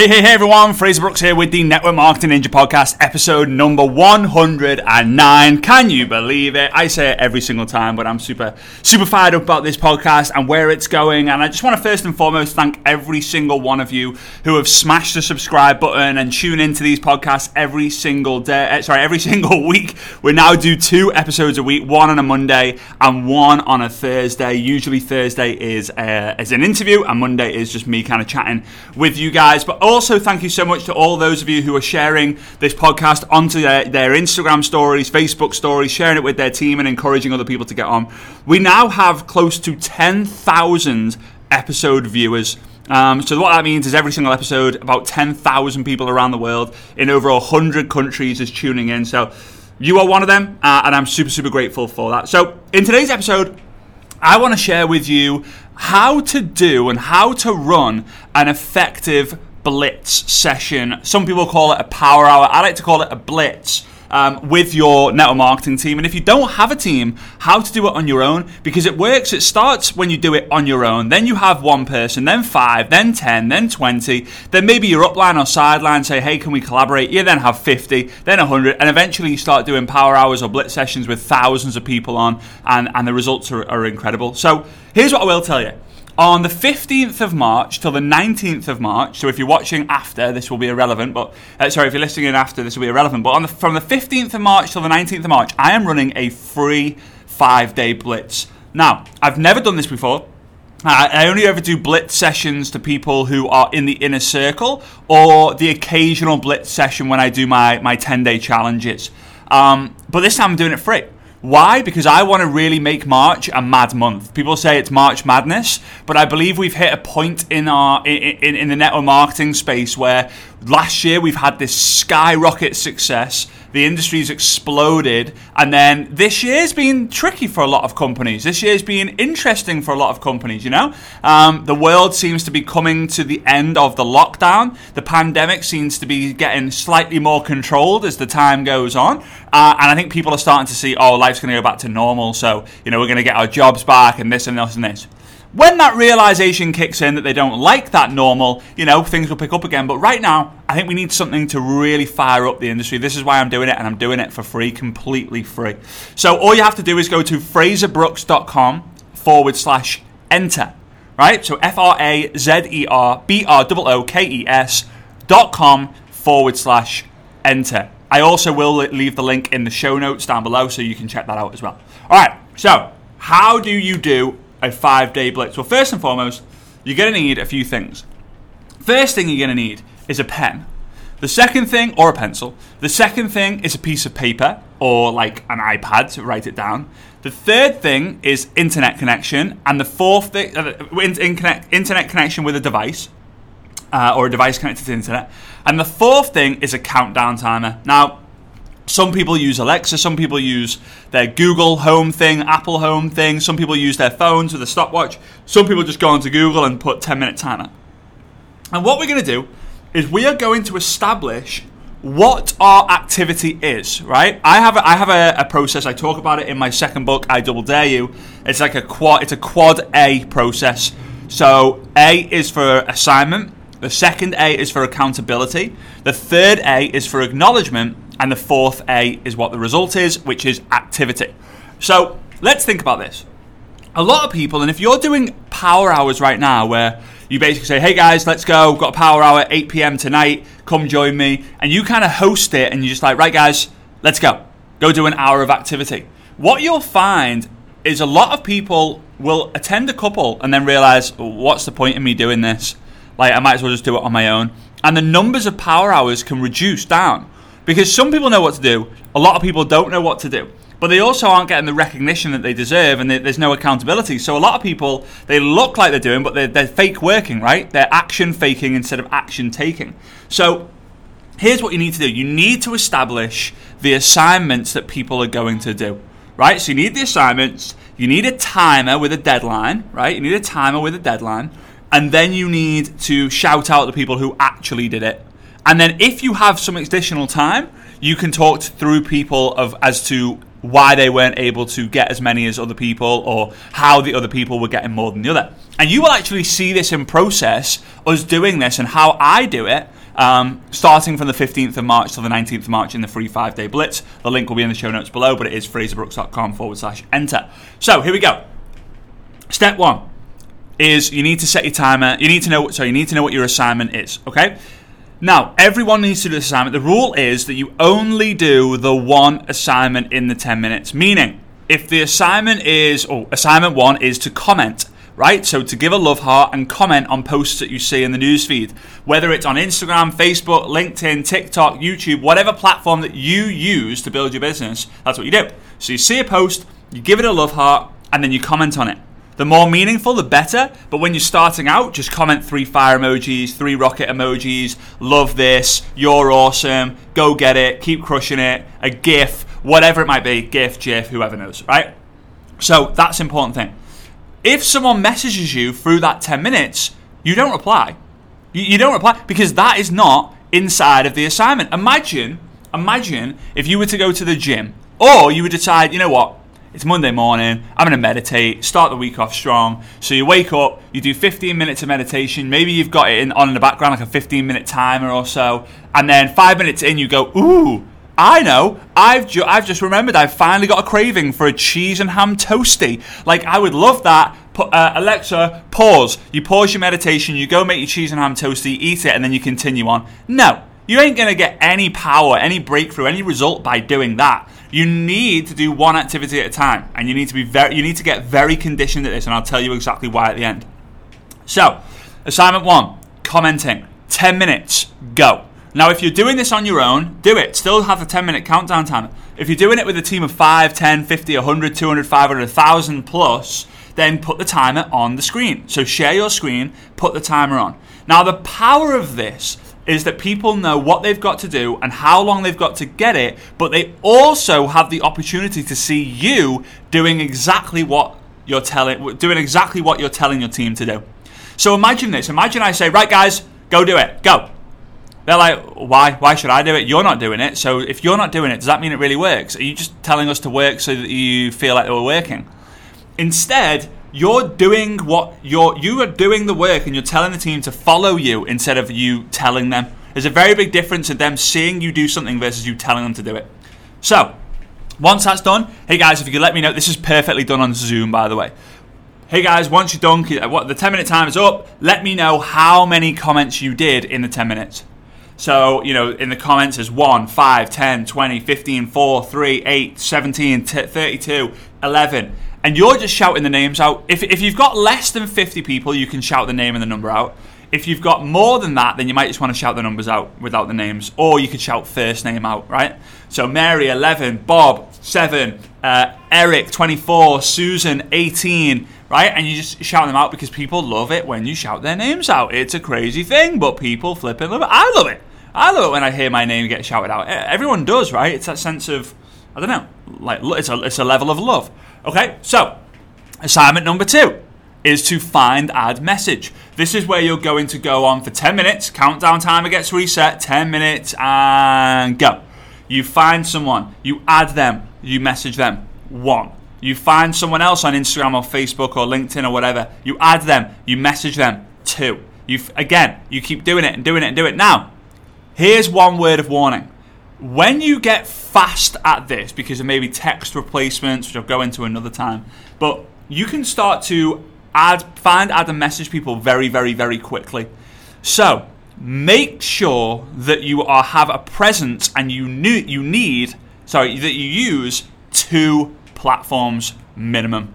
Hey, hey, hey, everyone. Frazer Brookes here with the Network Marketing Ninja Podcast, episode number 109. Can you believe it? I say it every single time, but I'm super, super fired up about this podcast and where it's going. And I just want to first and foremost thank every single one of you who have smashed the subscribe button and tune into these podcasts every single day. eh, Sorry, every single week. We now do two episodes a week, one on a Monday and one on a Thursday. Usually Thursday is, uh, is an interview and Monday is just me kind of chatting with you guys. But also, thank you so much to all those of you who are sharing this podcast onto their, their Instagram stories, Facebook stories, sharing it with their team, and encouraging other people to get on. We now have close to 10,000 episode viewers. Um, so what that means is every single episode, about 10,000 people around the world in over 100 countries is tuning in. So you are one of them, uh, and I'm super, super grateful for that. So in today's episode, I want to share with you how to do and how to run an effective blitz session. Some people call it a power hour. I like to call it a blitz. Um, with your network marketing team. And if you don't have a team, how to do it on your own because it works. It starts when you do it on your own. Then you have one person, then five, then 10, then 20. Then maybe your upline or sideline say, hey, can we collaborate? You then have 50, then 100. And eventually you start doing power hours or blitz sessions with thousands of people on, and, and the results are, are incredible. So here's what I will tell you on the 15th of March till the 19th of March. So if you're watching after, this will be irrelevant. But uh, sorry, if you're listening in after, this will be irrelevant. But the, from the 15th of March till the 19th of March, I am running a free five-day blitz. Now, I've never done this before. I only ever do blitz sessions to people who are in the inner circle, or the occasional blitz session when I do my my 10-day challenges. Um, but this time I'm doing it free. Why? Because I want to really make March a mad month. People say it's March madness, but I believe we've hit a point in our in, in, in the network marketing space where last year we've had this skyrocket success. The industry's exploded, and then this year's been tricky for a lot of companies. This year's been interesting for a lot of companies. You know, um, the world seems to be coming to the end of the lockdown. The pandemic seems to be getting slightly more controlled as the time goes on, uh, and I think people are starting to see, oh, life's going to go back to normal. So you know, we're going to get our jobs back, and this and this and this. When that realization kicks in that they don't like that normal, you know, things will pick up again. But right now, I think we need something to really fire up the industry. This is why I'm doing it, and I'm doing it for free, completely free. So all you have to do is go to frazerbrookes.com forward slash enter. Right? So F R A Z E R B R O O K E S dot com forward slash enter. I also will leave the link in the show notes down below so you can check that out as well. All right, so how do you do a five day blitz? Well, first and foremost, you're going to need a few things. First thing you're going to need is a pen. The second thing, or a pencil. The second thing is a piece of paper or like an iPad to write it down. The third thing is internet connection, and the fourth thing, uh, in, connect, internet connection with a device uh, or a device connected to the internet. And the fourth thing is a countdown timer. Now, some people use Alexa, some people use their Google Home thing, Apple Home thing, some people use their phones with a stopwatch, some people just go onto Google and put 10 minute timer. And what we're going to do is we are going to establish what our activity is, right? I have a, I have a, a, process. I talk about it in my second book, I Double Dare You. It's like a quad. It's a quad A process. So A is for assignment. The second A is for accountability. The third A is for acknowledgement, and the fourth A is what the result is, which is activity. So let's think about this. A lot of people, and if you're doing power hours right now, where you basically say, hey guys, let's go, got a power hour, 8 p.m. tonight, come join me. And you kind of host it and you're just like, right guys, let's go. Go do an hour of activity. What you'll find is a lot of people will attend a couple and then realize, what's the point in me doing this? Like, I might as well just do it on my own. And the numbers of power hours can reduce down because some people know what to do, a lot of people don't know what to do but they also aren't getting the recognition that they deserve and they, there's no accountability. So a lot of people, they look like they're doing, but they're, they're fake working, right? They're action faking instead of action taking. So here's what you need to do you need to establish the assignments that people are going to do, right? So you need the assignments, you need a timer with a deadline, right? You need a timer with a deadline, and then you need to shout out the people who actually did it. And then if you have some additional time, you can talk through people of as to why they weren't able to get as many as other people or how the other people were getting more than the other. And you will actually see this in process, us doing this and how I do it. Um, starting from the 15th of March till the 19th of March in the free five day blitz. The link will be in the show notes below, but it is frazerbrookes.com forward slash enter. So here we go. Step one is you need to set your timer. You need to know. So you need to know what your assignment is. Okay. Now, everyone needs to do this assignment. The rule is that you only do the one assignment in the 10 minutes. Meaning, if the assignment is, or assignment one is to comment, right? So to give a love heart and comment on posts that you see in the newsfeed, whether it's on Instagram, Facebook, LinkedIn, TikTok, YouTube, whatever platform that you use to build your business, that's what you do. So you see a post, you give it a love heart, and then you comment on it. The more meaningful, the better. But when you're starting out, just comment three fire emojis, three rocket emojis, love this, you're awesome, go get it, keep crushing it, a GIF, whatever it might be, GIF, GIF, whoever knows, right? So that's important thing. If someone messages you through that 10 minutes, you don't reply. You, you don't reply because that is not inside of the assignment. Imagine, imagine if you were to go to the gym or you would decide, you know what, it's Monday morning. I'm going to meditate, start the week off strong. So you wake up, you do 15 minutes of meditation. Maybe you've got it in, on in the background, like a 15 minute timer or so. And then five minutes in, you go, Ooh, I know. I've, ju- I've just remembered I've finally got a craving for a cheese and ham toasty. Like, I would love that. Uh, Alexa, pause. You pause your meditation, you go make your cheese and ham toasty, eat it, and then you continue on. No, you ain't going to get any power, any breakthrough, any result by doing that. You need to do one activity at a time, and you need to be very, you need to get very conditioned at this, and I'll tell you exactly why at the end. So, assignment one: commenting. Ten minutes. Go. Now, if you're doing this on your own, do it. Still have a 10 minute countdown timer. If you're doing it with a team of 5, 10, 50, 100, 200, 500, 1,000 plus, then put the timer on the screen. So share your screen, put the timer on. Now, the power of this is that people know what they've got to do and how long they've got to get it, but they also have the opportunity to see you doing exactly what you're telling doing exactly what you're telling your team to do. So imagine this. Imagine I say, "Right guys, go do it. Go." They're like, "Why? Why should I do it? You're not doing it." So if you're not doing it, does that mean it really works? Are you just telling us to work so that you feel like we're working? Instead, you're doing what you're you are doing the work and you're telling the team to follow you instead of you telling them. There's a very big difference in them seeing you do something versus you telling them to do it. So, once that's done, hey guys, if you could let me know, this is perfectly done on Zoom, by the way. Hey guys, once you're done, uh, what the 10 minute time is up. Let me know how many comments you did in the 10 minutes. So, you know, in the comments is 1, 5, 10, 20, 15, 4, 3, 8, 17, 32, 11 and you're just shouting the names out. If, if you've got less than 50 people, you can shout the name and the number out. If you've got more than that, then you might just want to shout the numbers out without the names, or you could shout first name out, right? So Mary, 11, Bob, 7, uh, Eric, 24, Susan, 18, right? And you just shout them out because people love it when you shout their names out. It's a crazy thing, but people flipping love it. I love it. I love it when I hear my name get shouted out. Everyone does, right? It's that sense of, I don't know, like it's a, it's a level of love. Okay, so assignment number two is to find add message. This is where you're going to go on for 10 minutes, countdown timer gets reset, 10 minutes, and go. You find someone, you add them, you message them. One. You find someone else on Instagram or Facebook or LinkedIn or whatever, you add them, you message them. Two. You again, you keep doing it and doing it and doing it. Now, here's one word of warning when you get fast at this, because of maybe text replacements, which I'll go into another time, but you can start to add, find, add, and message people very, very, very quickly. So make sure that you are have a presence and you need, you need, sorry, that you use two platforms minimum.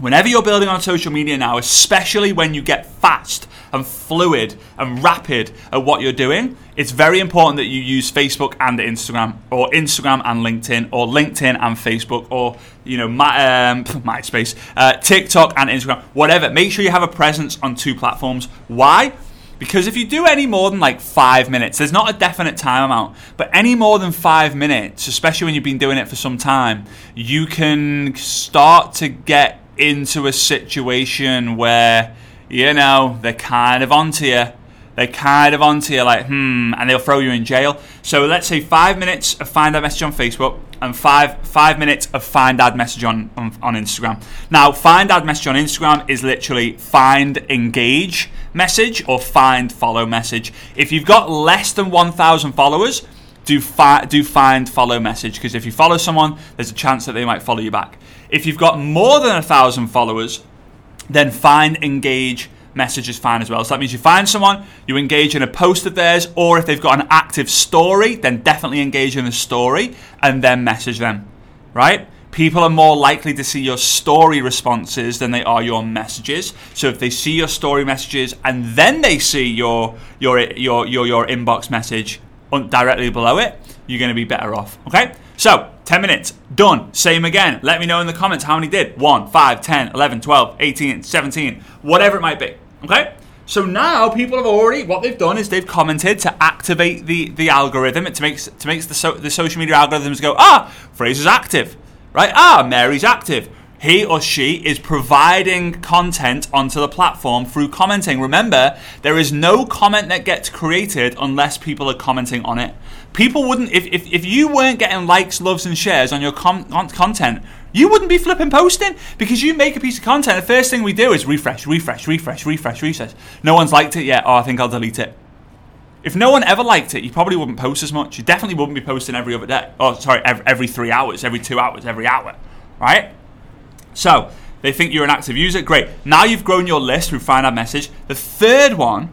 Whenever you're building on social media now, especially when you get fast and fluid and rapid at what you're doing, it's very important that you use Facebook and Instagram, or Instagram and LinkedIn, or LinkedIn and Facebook, or you know, my, um, MySpace, uh, TikTok and Instagram, whatever. Make sure you have a presence on two platforms. Why? Because if you do any more than like five minutes, there's not a definite time amount, but any more than five minutes, especially when you've been doing it for some time, you can start to get into a situation where, you know, they're kind of onto you they're kind of onto you, like, hmm, and they'll throw you in jail. So let's say five minutes of find add message on Facebook and five five minutes of find add message on, on, on Instagram. Now, find add message on Instagram is literally find engage message or find follow message. If you've got less than 1,000 followers, do fi- do find follow message because if you follow someone, there's a chance that they might follow you back. If you've got more than a thousand followers, then find engage message is fine as well. So that means you find someone, you engage in a post of theirs, or if they've got an active story, then definitely engage in the story and then message them. Right? People are more likely to see your story responses than they are your messages. So if they see your story messages and then they see your your your your, your inbox message directly below it, you're going to be better off. Okay? So, 10 minutes, done. Same again. Let me know in the comments how many did. 1, 5, 10, 11, 12, 18, 17, whatever it might be. Okay? So now people have already what they've done is they've commented to activate the, the algorithm. It makes to makes the so, the social media algorithms go ah Frazer's active, right? Ah Mary's active. He or she is providing content onto the platform through commenting. Remember, there is no comment that gets created unless people are commenting on it. People wouldn't, if, if, if you weren't getting likes, loves, and shares on your com- content, you wouldn't be flipping posting because you make a piece of content. The first thing we do is refresh, refresh, refresh, refresh, refresh. No one's liked it yet. Oh, I think I'll delete it. If no one ever liked it, you probably wouldn't post as much. You definitely wouldn't be posting every other day. Oh, sorry, every, every three hours, every two hours, every hour, right? So they think you're an active user. Great. Now you've grown your list through Find Add Message. The third one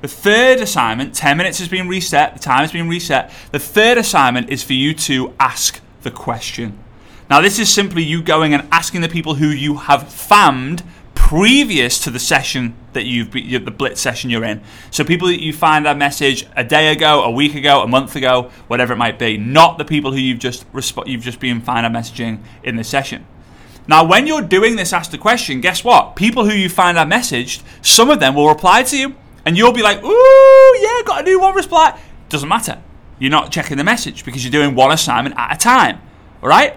the third assignment, 10 minutes has been reset, the time has been reset. The third assignment is for you to ask the question. Now, this is simply you going and asking the people who you have FAMmed previous to the session that you've the blitz session you're in. So people that you find that message a day ago, a week ago, a month ago, whatever it might be, not the people who you've just resp- you've just been find messaging in the session. Now, when you're doing this ask the question, guess what? People who you find are messaged, some of them will reply to you. And you'll be like, ooh, yeah, got a new one reply. Doesn't matter. You're not checking the message because you're doing one assignment at a time. All right?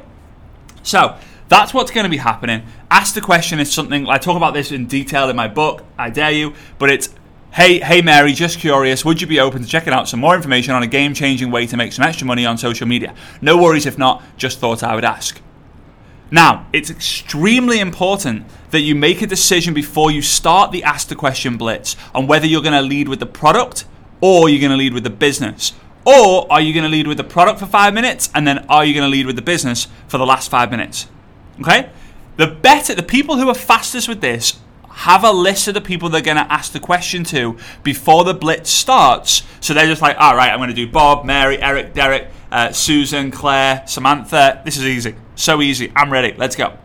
So that's what's going to be happening. Ask the question is something, I talk about this in detail in my book, I dare you, but it's Hey, hey Mary, just curious, would you be open to checking out some more information on a game changing way to make some extra money on social media? No worries if not, just thought I would ask. Now, it's extremely important that you make a decision before you start the Ask the Question Blitz on whether you're going to lead with the product or you're going to lead with the business. Or are you going to lead with the product for five minutes and then are you going to lead with the business for the last five minutes? Okay? The better, the people who are fastest with this have a list of the people they're going to ask the question to before the blitz starts. So they're just like, all right, I'm going to do Bob, Mary, Eric, Derek, uh, Susan, Claire, Samantha. This is easy. So easy. I'm ready. Let's go.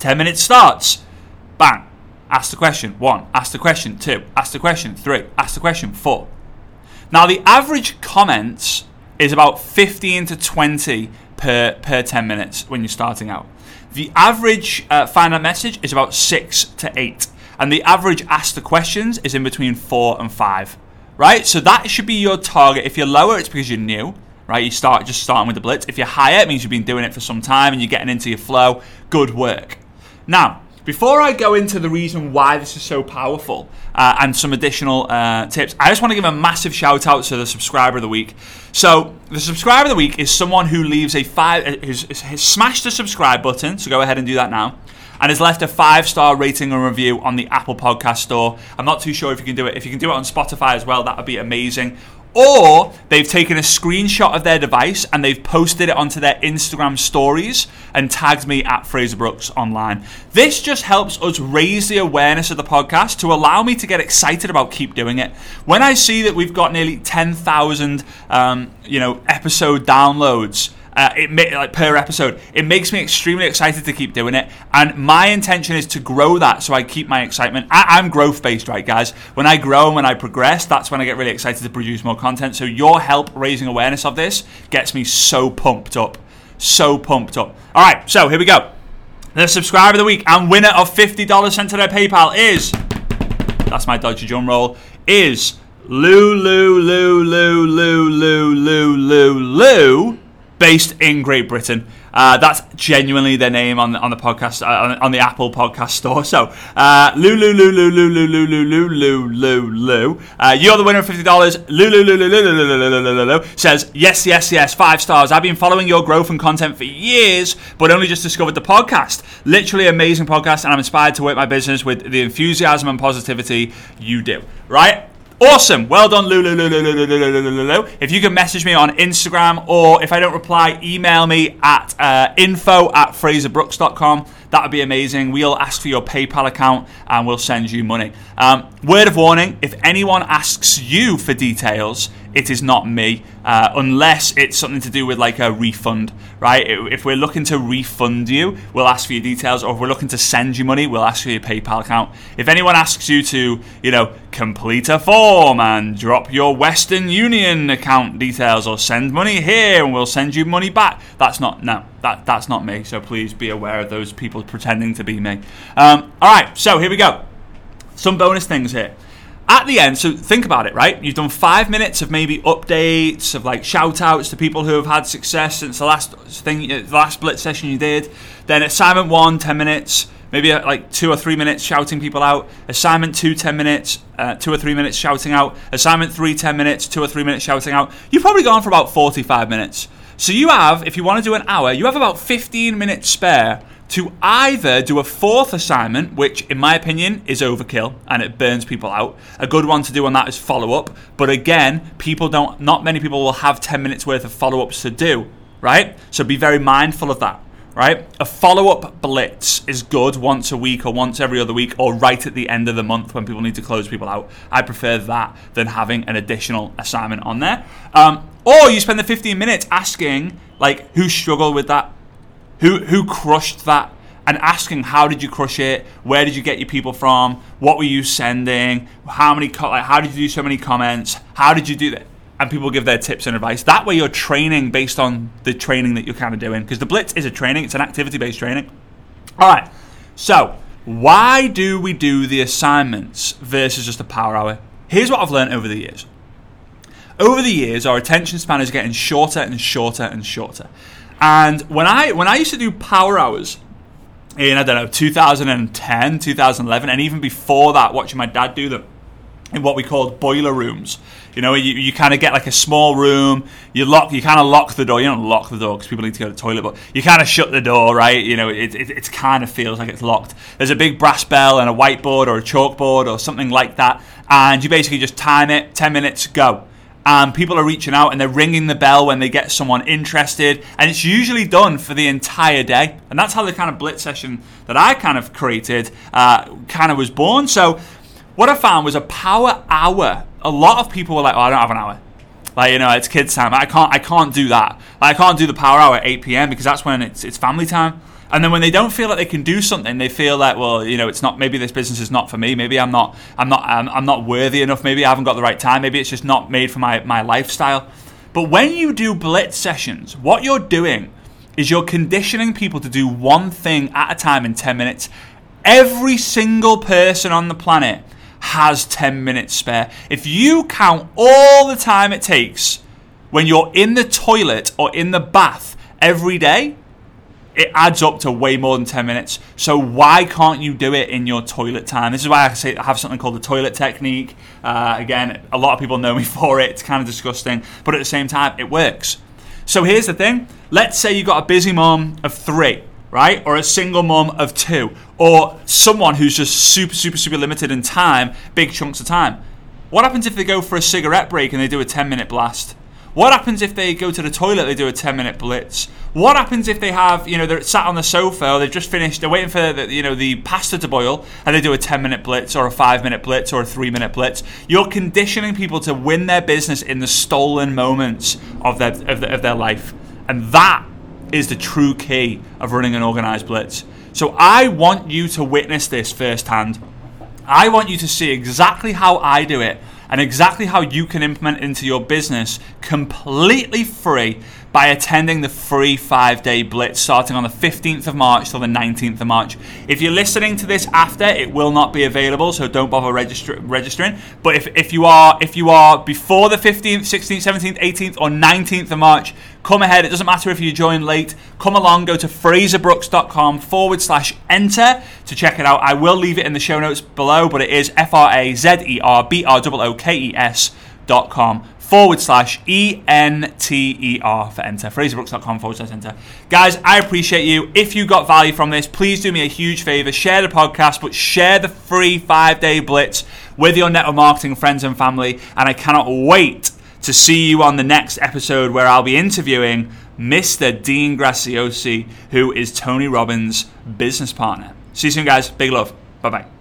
10 minutes starts. Bang. Ask the question. One. Ask the question. Two. Ask the question. Three. Ask the question. Four. Now, the average comments is about 15 to 20 per, per 10 minutes when you're starting out. The average uh, find a message is about 6 to 8. And the average ask the questions is in between 4 and 5. Right? So that should be your target. If you're lower, it's because you're new right? You start just starting with the blitz. If you're higher, it means you've been doing it for some time and you're getting into your flow. Good work. Now, before I go into the reason why this is so powerful uh, and some additional uh, tips, I just want to give a massive shout out to the subscriber of the week. So, the subscriber of the week is someone who leaves a five, uh, who's, has smashed the subscribe button. So go ahead and do that now and has left a five star rating and review on the Apple Podcast Store. I'm not too sure if you can do it. If you can do it on Spotify as well, that would be amazing or they've taken a screenshot of their device and they've posted it onto their Instagram stories and tagged me at Frazer Brookes online. This just helps us raise the awareness of the podcast to allow me to get excited about keep doing it. When I see that we've got nearly 10,000 um, you know episode downloads uh, it like per episode. It makes me extremely excited to keep doing it, and my intention is to grow that so I keep my excitement. I, am growth based, right, guys? When I grow and when I progress, that's when I get really excited to produce more content. So your help raising awareness of this gets me so pumped up, so pumped up. All right, so here we go. The subscriber of the week and winner of fifty dollars sent to their PayPal is that's my dodgy drum roll is Lou based in Great Britain. Uh, that's genuinely their name on the, on the podcast uh, on, on, the Apple Podcast Store. So uh, Lulu Lulu Lulu Lulu Lulu Lulu Lulu, you're the winner of fifty dollars. Lulu Lulu Lulu Lulu says yes, yes, yes, five stars. I've been following your growth and content for years, but only just discovered the podcast. Literally amazing podcast, and I'm inspired to work my business with the enthusiasm and positivity you do. Right? Awesome. Well done, Lulu. Lulu. If you can message me on Instagram or if I don't reply, email me at uh, info at frazerbrookes.com. That would be amazing. We'll ask for your PayPal account and we'll send you money. Um, word of warning if anyone asks you for details, it is not me, uh, unless it's something to do with like a refund, right? If we're looking to refund you, we'll ask for your details, or if we're looking to send you money, we'll ask for your PayPal account. If anyone asks you to, you know, complete a form and drop your Western Union account details, or send money here and we'll send you money back, that's not no, that that's not me. So please be aware of those people pretending to be me. Um, all right, so here we go. Some bonus things here at the end, so think about it, right? You've done five minutes of maybe updates, of like shout outs to people who have had success since the last thing, the last blitz session you did. Then assignment one, 10 minutes, maybe uh, like two or three minutes shouting people out. Assignment two, 10 minutes, uh, two or three minutes shouting out. Assignment three, 10 minutes, two or three minutes shouting out. You've probably gone for about 45 minutes. So you have, if you want to do an hour, you have about 15 minutes spare to either do a fourth assignment, which in my opinion is overkill and it burns people out. A good one to do on that is follow up, but again, people don't not many people will have 10 minutes worth of follow ups to do, right? So be very mindful of that. Right? A follow up blitz is good once a week or once every other week or right at the end of the month when people need to close people out. I prefer that than having an additional assignment on there. Um, or you spend the 15 minutes asking, like, who struggled with that? who who crushed that? And asking how did you crush it? Where did you get your people from? What were you sending? How many like, how did you do so many comments? How did you do that? And people give their tips and advice. That way you're training based on the training that you're kind of doing. Because the blitz is a training it's an activity based training. All right so why do we do the assignments versus just a power hour? Here's what i've learned over the years over the years our attention span is getting shorter and shorter and shorter and when I when I used to do power hours in I don't know 2010, 2011, and even before that, watching my dad do them in what we called boiler rooms. You know, you, you kind of get like a small room. You lock, you kind of lock the door. You don't lock the door because people need to go to the toilet, but you kind of shut the door, right? You know, it, it, it kind of feels like it's locked. There's a big brass bell and a whiteboard or a chalkboard or something like that, and you basically just time it. Ten minutes, go and people are reaching out and they're ringing the bell when they get someone interested. And it's usually done for the entire day. And that's how the kind of blitz session that i kind of created uh, kind of was born. So what i found was a power hour. A lot of people were like oh i don't have an hour. Like you know it's kids time. I can't i can't do that. I can't do the power hour at 8 p.m because that's when it's, it's family time and then when they don't feel like they can do something, they feel like, well, you know, it's not. Maybe this business is not for me. Maybe I'm not. I'm not. I'm, I'm not worthy enough. Maybe I haven't got the right time. Maybe it's just not made for my my lifestyle. But when you do blitz sessions, what you're doing is you're conditioning people to do one thing at a time in 10 minutes. Every single person on the planet has 10 minutes spare. If you count all the time it takes when you're in the toilet or in the bath every day, it adds up to way more than 10 minutes. So why can't you do it in your toilet time? This is why I say I have something called the toilet technique. Uh, again, a lot of people know me for it. It's kind of disgusting, but at the same time, it works. So here's the thing. Let's say you've got a busy mom of three, right? Or a single mom of two, or someone who's just super, super, super limited in time, big chunks of time. What happens if they go for a cigarette break and they do a 10 minute blast? What happens if they go to the toilet? They do a ten minute blitz. What happens if they have, you know, they're sat on the sofa or they've just finished, they're waiting for the, you know, the pasta to boil, and they do a ten minute blitz or a five minute blitz or a three minute blitz? You're conditioning people to win their business in the stolen moments of their of, the, of their life, and that is the true key of running an organized blitz. So I want you to witness this firsthand. I want you to see exactly how I do it and exactly how you can implement into your business completely free by attending the free five day blitz starting on the 15th of March till the 19th of March. If you're listening to this after, it will not be available, so don't bother register- registering. But if, if you are if you are before the 15th, 16th, 17th, 18th, or 19th of March, come ahead. It doesn't matter if you join late. Come along, go to frazerbrookes.com forward slash enter to check it out. I will leave it in the show notes below, but it is F R A Z E R B R O O K E S dot com forward slash E N T E R for enter. FrazerBrookes.com forward slash enter. Guys, I appreciate you. If you got value from this, please do me a huge favor. Share the podcast, but share the free five day blitz with your network marketing friends and family. And I cannot wait to see you on the next episode where I'll be interviewing Mr. Dean Graziosi, who is Tony Robbins' business partner. See you soon, guys. Big love. Bye bye.